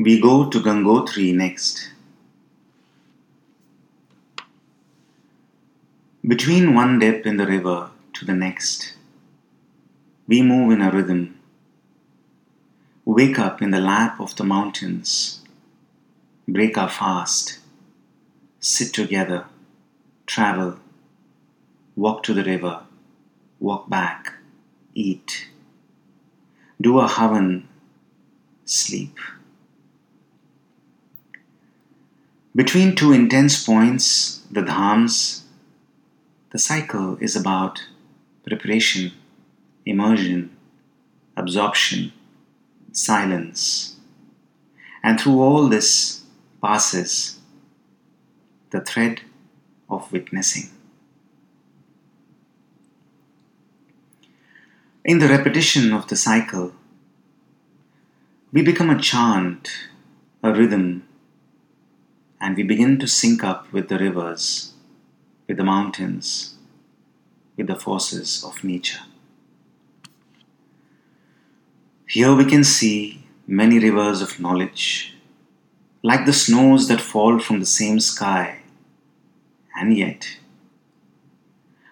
We go to Gangotri next. Between one dip in the river to the next, we move in a rhythm. Wake up in the lap of the mountains, break our fast, sit together, travel, walk to the river, walk back, eat, do a havan, sleep. Between two intense points, the dhams, the cycle is about preparation, immersion, absorption, silence. And through all this passes the thread of witnessing. In the repetition of the cycle, we become a chant, a rhythm, and we begin to sync up with the rivers, with the mountains, with the forces of nature. Here we can see many rivers of knowledge, like the snows that fall from the same sky, and yet,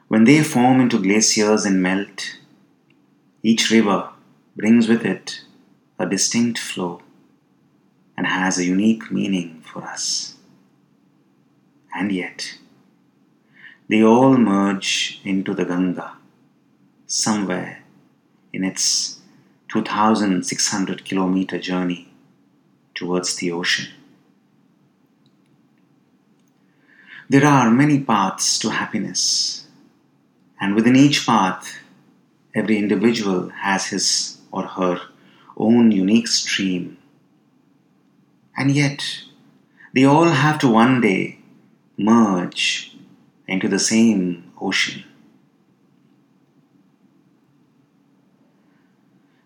when they form into glaciers and melt, each river brings with it a distinct flow and has a unique meaning for us. And yet, they all merge into the Ganga somewhere in its 2600 kilometer journey towards the ocean. There are many paths to happiness, and within each path, every individual has his or her own unique stream. And yet, they all have to one day merge into the same ocean.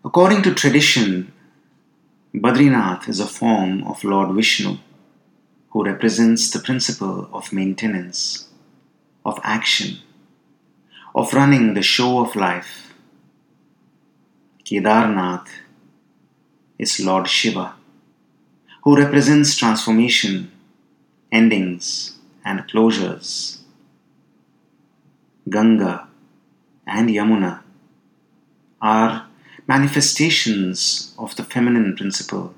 According to tradition, Badrinath is a form of Lord Vishnu who represents the principle of maintenance, of action, of running the show of life. Kedarnath is Lord Shiva, who represents transformation, endings, and closures. Ganga and Yamuna are manifestations of the feminine principle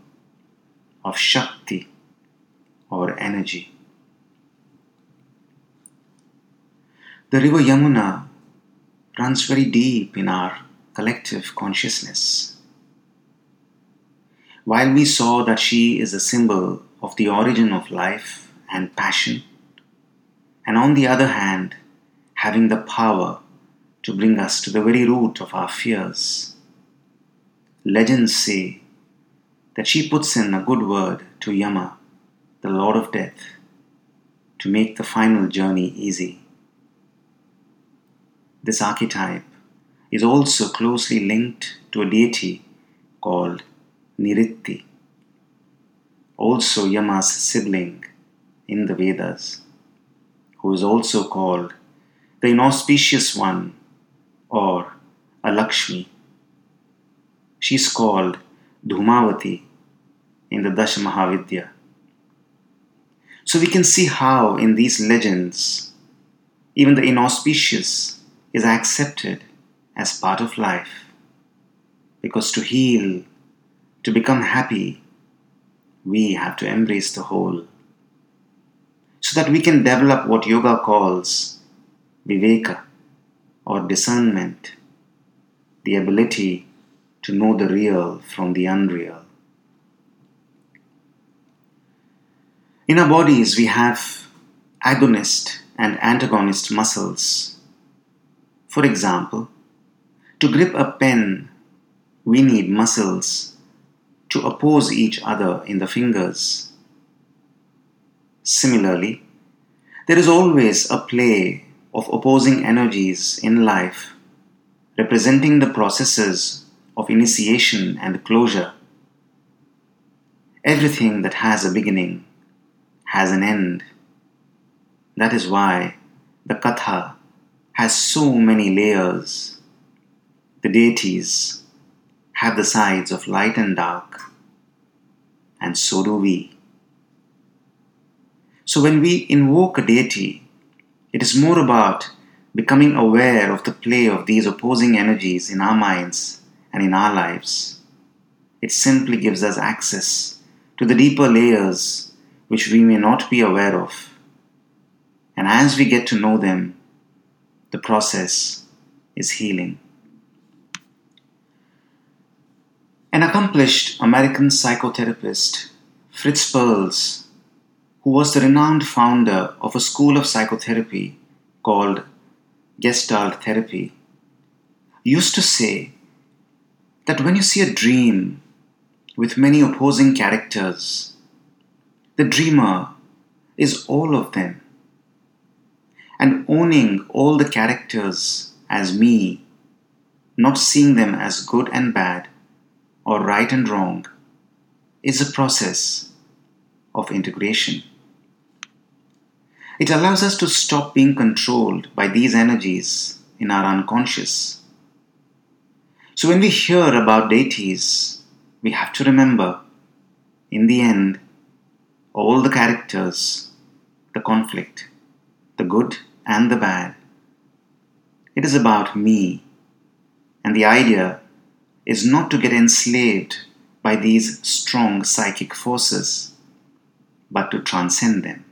of Shakti or energy. The river Yamuna runs very deep in our collective consciousness. While we saw that she is a symbol of the origin of life and passion, and on the other hand, having the power to bring us to the very root of our fears. Legends say that she puts in a good word to Yama, the Lord of Death, to make the final journey easy. This archetype is also closely linked to a deity called Nirriti, also Yama's sibling in the Vedas, who is also called the inauspicious one or Alakshmi. She is called Dhumavati in the Dasha Mahavidya. So we can see how in these legends, even the inauspicious is accepted as part of life. Because to heal to become happy, we have to embrace the whole. So that we can develop what yoga calls viveka or discernment, the ability to know the real from the unreal. In our bodies, we have agonist and antagonist muscles. For example, to grip a pen, we need muscles to oppose each other in the fingers. Similarly, there is always a play of opposing energies in life, representing the processes of initiation and closure. Everything that has a beginning has an end. That is why the Katha has so many layers. The deities have the sides of light and dark, and so do we. So when we invoke a deity, it is more about becoming aware of the play of these opposing energies in our minds and in our lives. It simply gives us access to the deeper layers which we may not be aware of. And as we get to know them, the process is healing. An accomplished American psychotherapist, Fritz Perls, who was the renowned founder of a school of psychotherapy called Gestalt therapy, used to say that when you see a dream with many opposing characters, the dreamer is all of them. And owning all the characters as me, not seeing them as good and bad, or right and wrong is a process of integration. It allows us to stop being controlled by these energies in our unconscious. So, when we hear about deities, we have to remember in the end, all the characters, the conflict, the good and the bad, it is about me and the idea is not to get enslaved by these strong psychic forces, but to transcend them.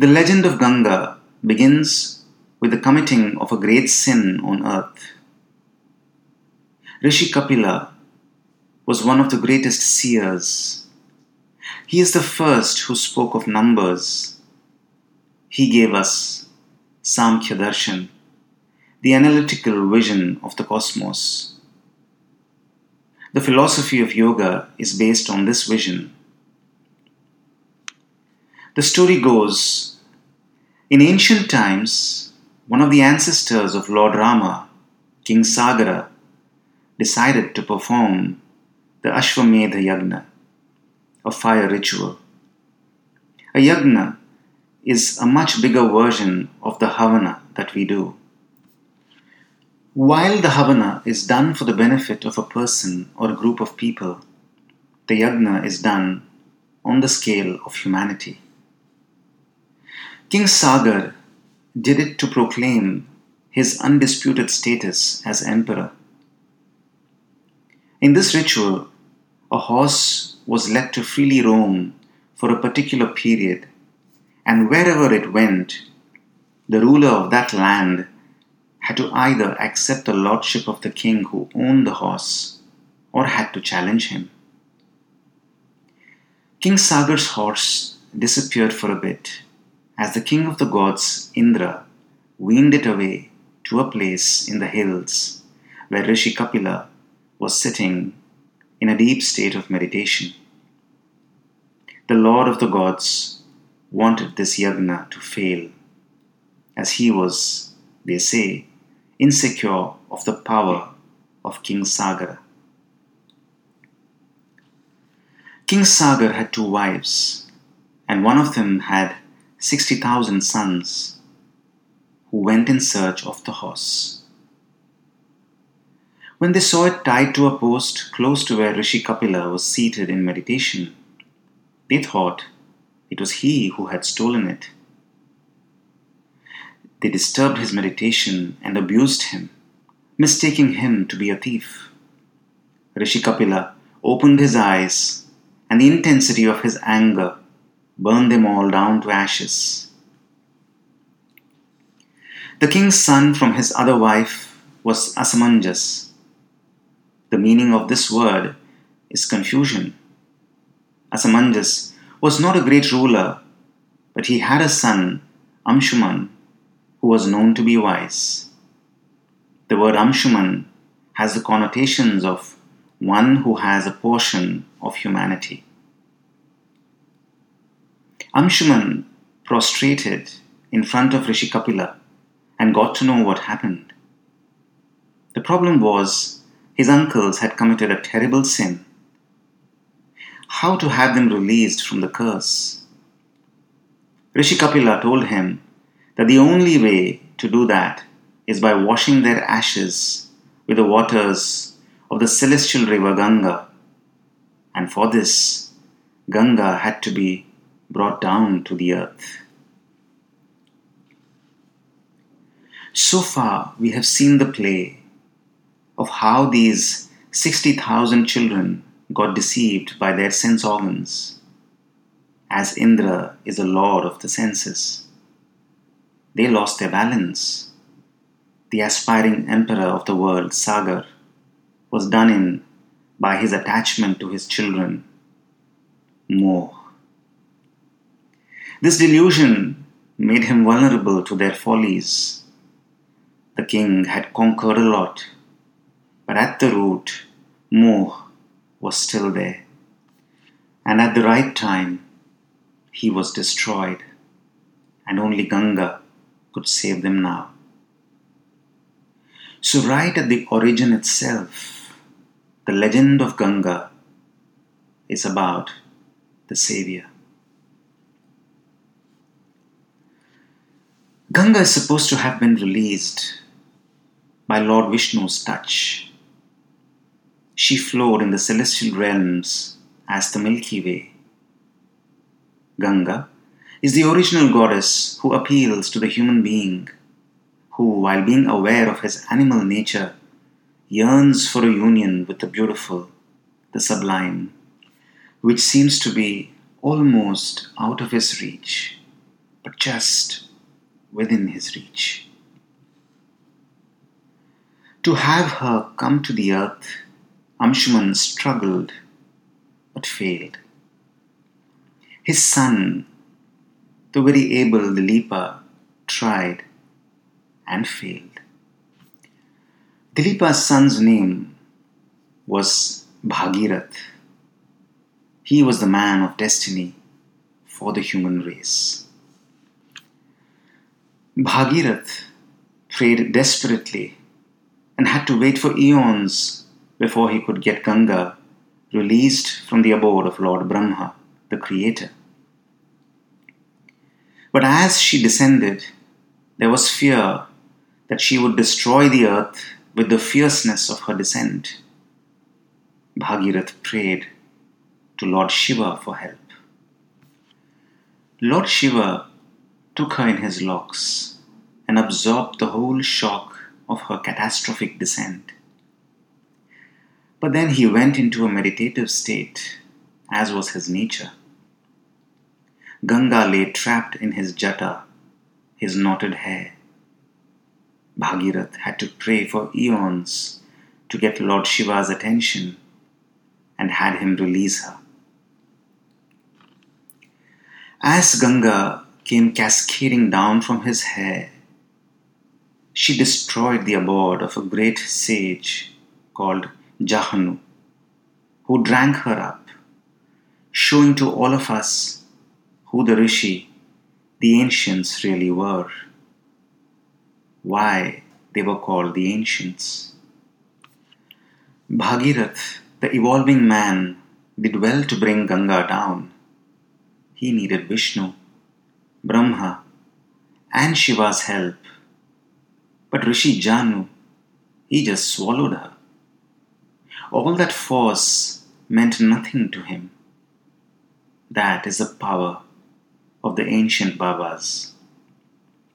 The legend of Ganga begins with the committing of a great sin on earth. Rishi Kapila was one of the greatest seers. He is the first who spoke of numbers. He gave us Samkhya Darshan, the analytical vision of the cosmos. The philosophy of yoga is based on this vision. The story goes in ancient times, one of the ancestors of Lord Rama, King Sagara, decided to perform the Ashwamedha Yagna, a fire ritual. A yagna is a much bigger version of the Havan that we do. While the Havan is done for the benefit of a person or a group of people, the Yagna is done on the scale of humanity. King Sagar did it to proclaim his undisputed status as emperor. In this ritual, a horse was let to freely roam for a particular period, and wherever it went, the ruler of that land had to either accept the lordship of the king who owned the horse or had to challenge him. King Sagar's horse disappeared for a bit as the king of the gods, Indra, weaned it away to a place in the hills where Rishi Kapila was sitting in a deep state of meditation. The Lord of the gods wanted this yagna to fail, as he was, they say, insecure of the power of King Sagar. King Sagar had two wives, and one of them had 60,000 sons who went in search of the horse. When they saw it tied to a post close to where Rishi Kapila was seated in meditation, they thought it was he who had stolen it. They disturbed his meditation and abused him, mistaking him to be a thief. Rishi Kapila opened his eyes, and the intensity of his anger burned them all down to ashes. The king's son from his other wife was Asamanjas. The meaning of this word is confusion. Asamanjas was not a great ruler, but he had a son, Amshuman, who was known to be wise. The word Amshuman has the connotations of one who has a portion of humanity. Anshuman prostrated in front of Rishi Kapila and got to know what happened. The problem was his uncles had committed a terrible sin. How to have them released from the curse? Rishi Kapila told him that the only way to do that is by washing their ashes with the waters of the celestial river Ganga and for this, Ganga had to be brought down to the earth. So far, we have seen the play of how these 60,000 children got deceived by their sense organs, as Indra is a lord of the senses. They lost their balance. The aspiring emperor of the world, Sagar, was done in by his attachment to his children, Moh. This delusion made him vulnerable to their follies. The king had conquered a lot, but at the root, Moh was still there. And at the right time, he was destroyed, and only Ganga could save them now. So, right at the origin itself, the legend of Ganga is about the Savior. Ganga is supposed to have been released by Lord Vishnu's touch. She flowed in the celestial realms as the Milky Way. Ganga is the original goddess who appeals to the human being, who, while being aware of his animal nature, yearns for a union with the beautiful, the sublime, which seems to be almost out of his reach, but just within his reach. To have her come to the earth, Amshuman struggled but failed. His son, the very able Dilipa, tried and failed. Dilipa's son's name was Bhagirath. He was the man of destiny for the human race. Bhagirath prayed desperately and had to wait for eons before he could get Ganga released from the abode of Lord Brahma, the Creator. But as she descended, there was fear that she would destroy the earth with the fierceness of her descent. Bhagirath prayed to Lord Shiva for help. Lord Shiva took her in his locks and absorbed the whole shock of her catastrophic descent. But then he went into a meditative state, as was his nature. Ganga lay trapped in his jata, his knotted hair. Bhagirath had to pray for eons to get Lord Shiva's attention and had him release her. As Ganga came cascading down from his hair, she destroyed the abode of a great sage called Jahnu, who drank her up, showing to all of us who the Rishi, the ancients, really were, why they were called the ancients. Bhagirath, the evolving man, did well to bring Ganga down. He needed Vishnu, Brahma, and Shiva's help but Rishi Jahnu, he just swallowed her. All that force meant nothing to him. That is the power of the ancient Babas.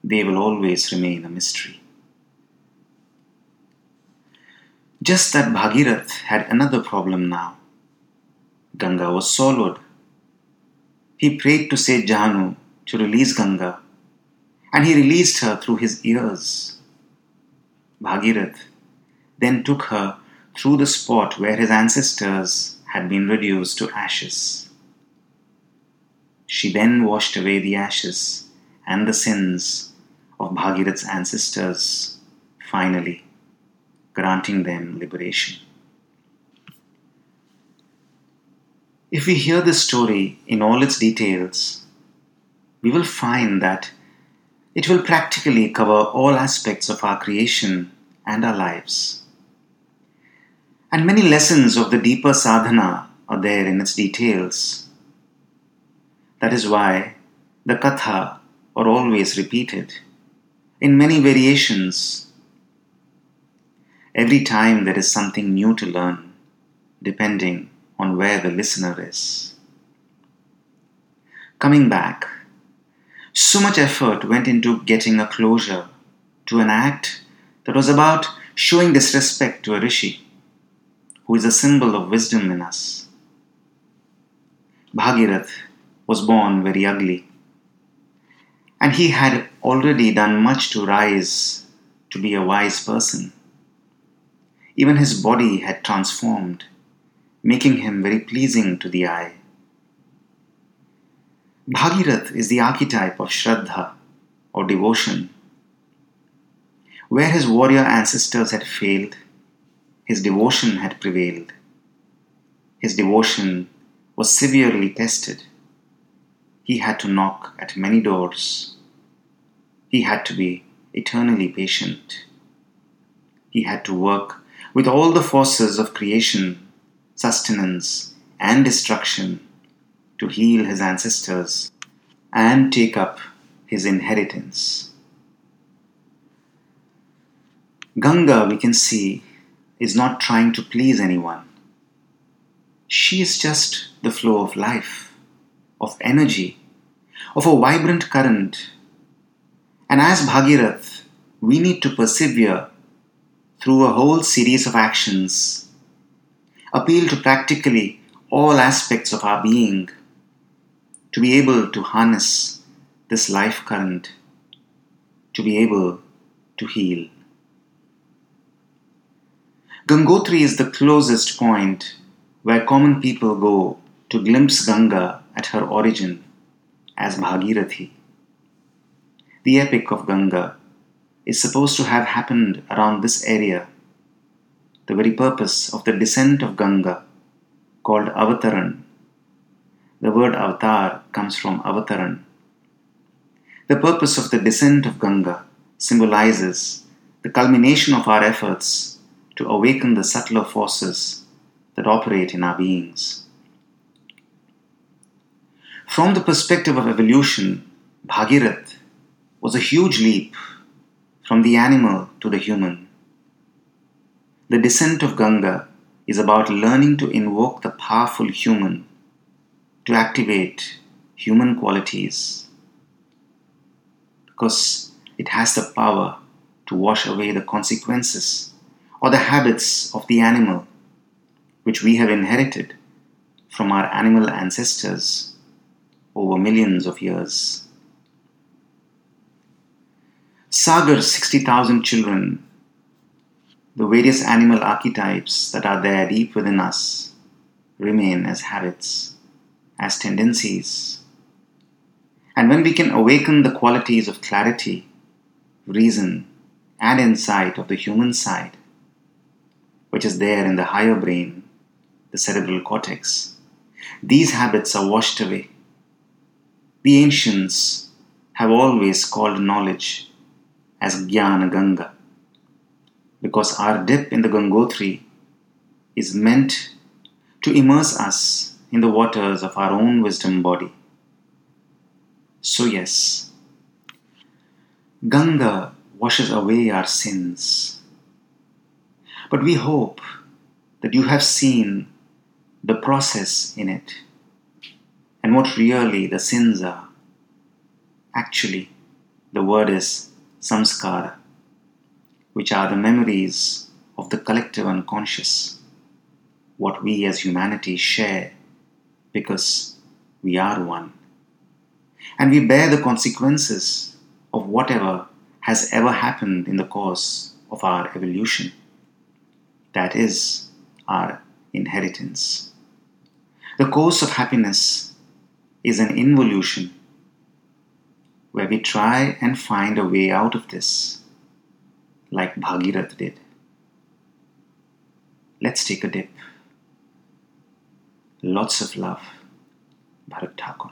They will always remain a mystery. Just that Bhagirath had another problem now. Ganga was swallowed. He prayed to Sage Jahnu to release Ganga, and he released her through his ears. Bhagirath then took her through the spot where his ancestors had been reduced to ashes. She then washed away the ashes and the sins of Bhagirath's ancestors, finally granting them liberation. If we hear this story in all its details, we will find that it will practically cover all aspects of our creation and our lives. And many lessons of the deeper sadhana are there in its details. That is why the katha are always repeated in many variations. Every time there is something new to learn, depending on where the listener is. Coming back, so much effort went into getting a closure to an act that was about showing disrespect to a rishi, who is a symbol of wisdom in us. Bhagirath was born very ugly, and he had already done much to rise to be a wise person. Even his body had transformed, making him very pleasing to the eye. Bhagirath is the archetype of Shraddha or devotion. Where his warrior ancestors had failed, his devotion had prevailed. His devotion was severely tested. He had to knock at many doors. He had to be eternally patient. He had to work with all the forces of creation, sustenance, and destruction to heal his ancestors and take up his inheritance. Ganga, we can see, is not trying to please anyone. She is just the flow of life, of energy, of a vibrant current. And as Bhagirath, we need to persevere through a whole series of actions, appeal to practically all aspects of our being to be able to harness this life current, to be able to heal. Gangotri is the closest point where common people go to glimpse Ganga at her origin as Bhagirathi. The epic of Ganga is supposed to have happened around this area. The very purpose of the descent of Ganga, called Avataran, the word avatar comes from avataran. The purpose of the descent of Ganga symbolizes the culmination of our efforts to awaken the subtler forces that operate in our beings. From the perspective of evolution, Bhagirath was a huge leap from the animal to the human. The descent of Ganga is about learning to invoke the powerful human to activate human qualities because it has the power to wash away the consequences or the habits of the animal which we have inherited from our animal ancestors over millions of years. Sagar's 60,000 children, the various animal archetypes that are there deep within us, remain as habits as tendencies. And when we can awaken the qualities of clarity, reason, and insight of the human side, which is there in the higher brain, the cerebral cortex, these habits are washed away. The ancients have always called knowledge as Jnana Ganga because our dip in the Gangotri is meant to immerse us in the waters of our own wisdom body. So, yes, Ganga washes away our sins. But we hope that you have seen the process in it and what really the sins are. Actually, the word is samskara, which are the memories of the collective unconscious, what we as humanity share because we are one. And we bear the consequences of whatever has ever happened in the course of our evolution. That is our inheritance. The course of happiness is an involution where we try and find a way out of this, like Bhagirath did. Let's take a dip. Lots of love, Bharat Thakur.